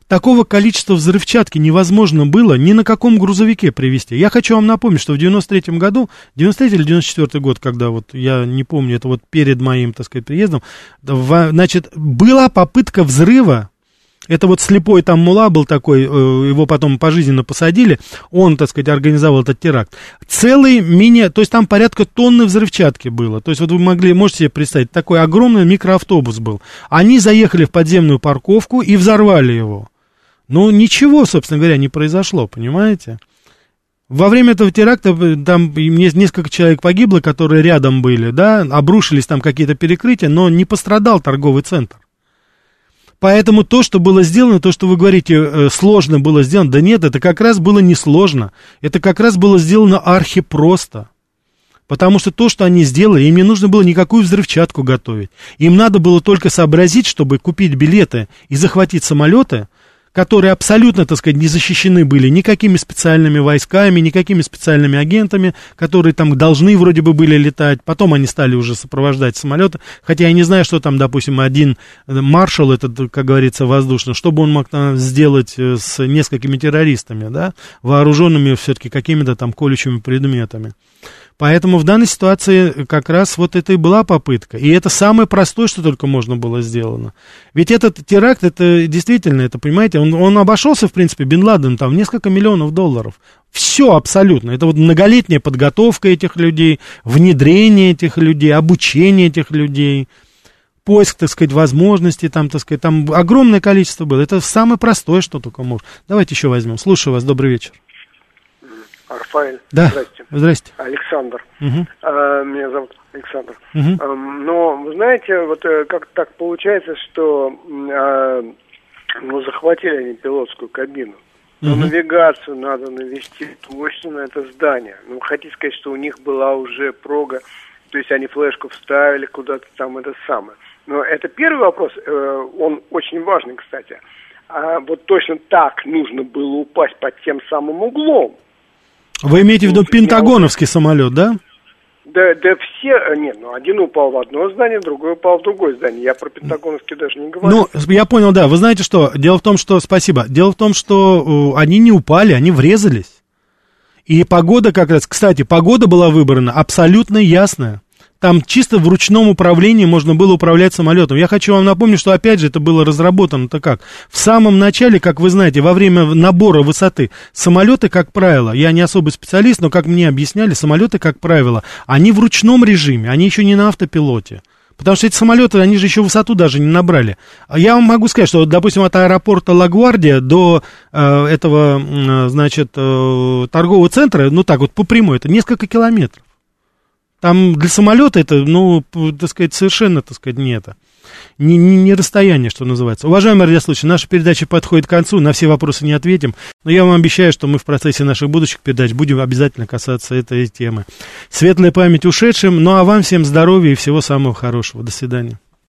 Такого количества взрывчатки невозможно было ни на каком грузовике привезти. Я хочу вам напомнить, что в 93 году, 93 или 94 год, когда вот, я не помню, это вот перед моим, так сказать, приездом, значит, была попытка взрыва это вот слепой там мула был такой, э, его потом пожизненно посадили, он, так сказать, организовал этот теракт. Целый мини, то есть там порядка тонны взрывчатки было. То есть вот вы могли, можете себе представить, такой огромный микроавтобус был. Они заехали в подземную парковку и взорвали его. Ну, ничего, собственно говоря, не произошло, понимаете? Во время этого теракта э, там несколько человек погибло, которые рядом были, да, обрушились там какие-то перекрытия, но не пострадал торговый центр. Поэтому то, что было сделано, то, что вы говорите, э, сложно было сделано, да нет, это как раз было несложно. Это как раз было сделано архипросто. Потому что то, что они сделали, им не нужно было никакую взрывчатку готовить. Им надо было только сообразить, чтобы купить билеты и захватить самолеты, которые абсолютно, так сказать, не защищены были никакими специальными войсками, никакими специальными агентами, которые там должны вроде бы были летать. Потом они стали уже сопровождать самолеты. Хотя я не знаю, что там, допустим, один маршал, этот, как говорится, воздушный, что бы он мог там сделать э, с несколькими террористами, да, вооруженными все-таки какими-то там колющими предметами. Поэтому в данной ситуации как раз вот это и была попытка. И это самое простое, что только можно было сделано. Ведь этот теракт, это действительно, это, понимаете, он, он обошелся, в принципе, Бен Ладен там несколько миллионов долларов. Все абсолютно. Это вот многолетняя подготовка этих людей, внедрение этих людей, обучение этих людей, поиск, так сказать, возможностей, там, так сказать, там огромное количество было. Это самое простое, что только можно. Давайте еще возьмем. Слушаю вас, добрый вечер. Рафаэль. Да. Здрасте. Здрасте. Александр. Угу. А, меня зовут Александр. Угу. А, но, вы знаете, вот э, как так получается, что а, ну, захватили они пилотскую кабину. Но угу. навигацию надо навести точно на это здание. Ну, хотите сказать, что у них была уже прога, то есть они флешку вставили куда-то там, это самое. Но это первый вопрос, э, он очень важный, кстати. А вот точно так нужно было упасть под тем самым углом. Вы имеете в виду пентагоновский самолет, да? Да, да все, э, нет, ну один упал в одно здание, другой упал в другое здание. Я про пентагоновский даже не говорю. Ну, я понял, да. Вы знаете что? Дело в том, что, спасибо, дело в том, что э, они не упали, они врезались. И погода как раз, кстати, погода была выбрана абсолютно ясная. Там чисто в ручном управлении можно было управлять самолетом. Я хочу вам напомнить, что опять же это было разработано-то как? В самом начале, как вы знаете, во время набора высоты, самолеты, как правило, я не особый специалист, но как мне объясняли, самолеты, как правило, они в ручном режиме, они еще не на автопилоте. Потому что эти самолеты, они же еще высоту даже не набрали. А я вам могу сказать, что, допустим, от аэропорта Лагвардия до э, этого, э, значит, э, торгового центра, ну так вот по прямой, это несколько километров. Там для самолета это, ну, так сказать, совершенно, так сказать, не это. Не, не, не расстояние, что называется. Уважаемые радиослушатели, наша передача подходит к концу, на все вопросы не ответим, но я вам обещаю, что мы в процессе наших будущих передач будем обязательно касаться этой темы. Светлая память ушедшим, ну а вам всем здоровья и всего самого хорошего. До свидания.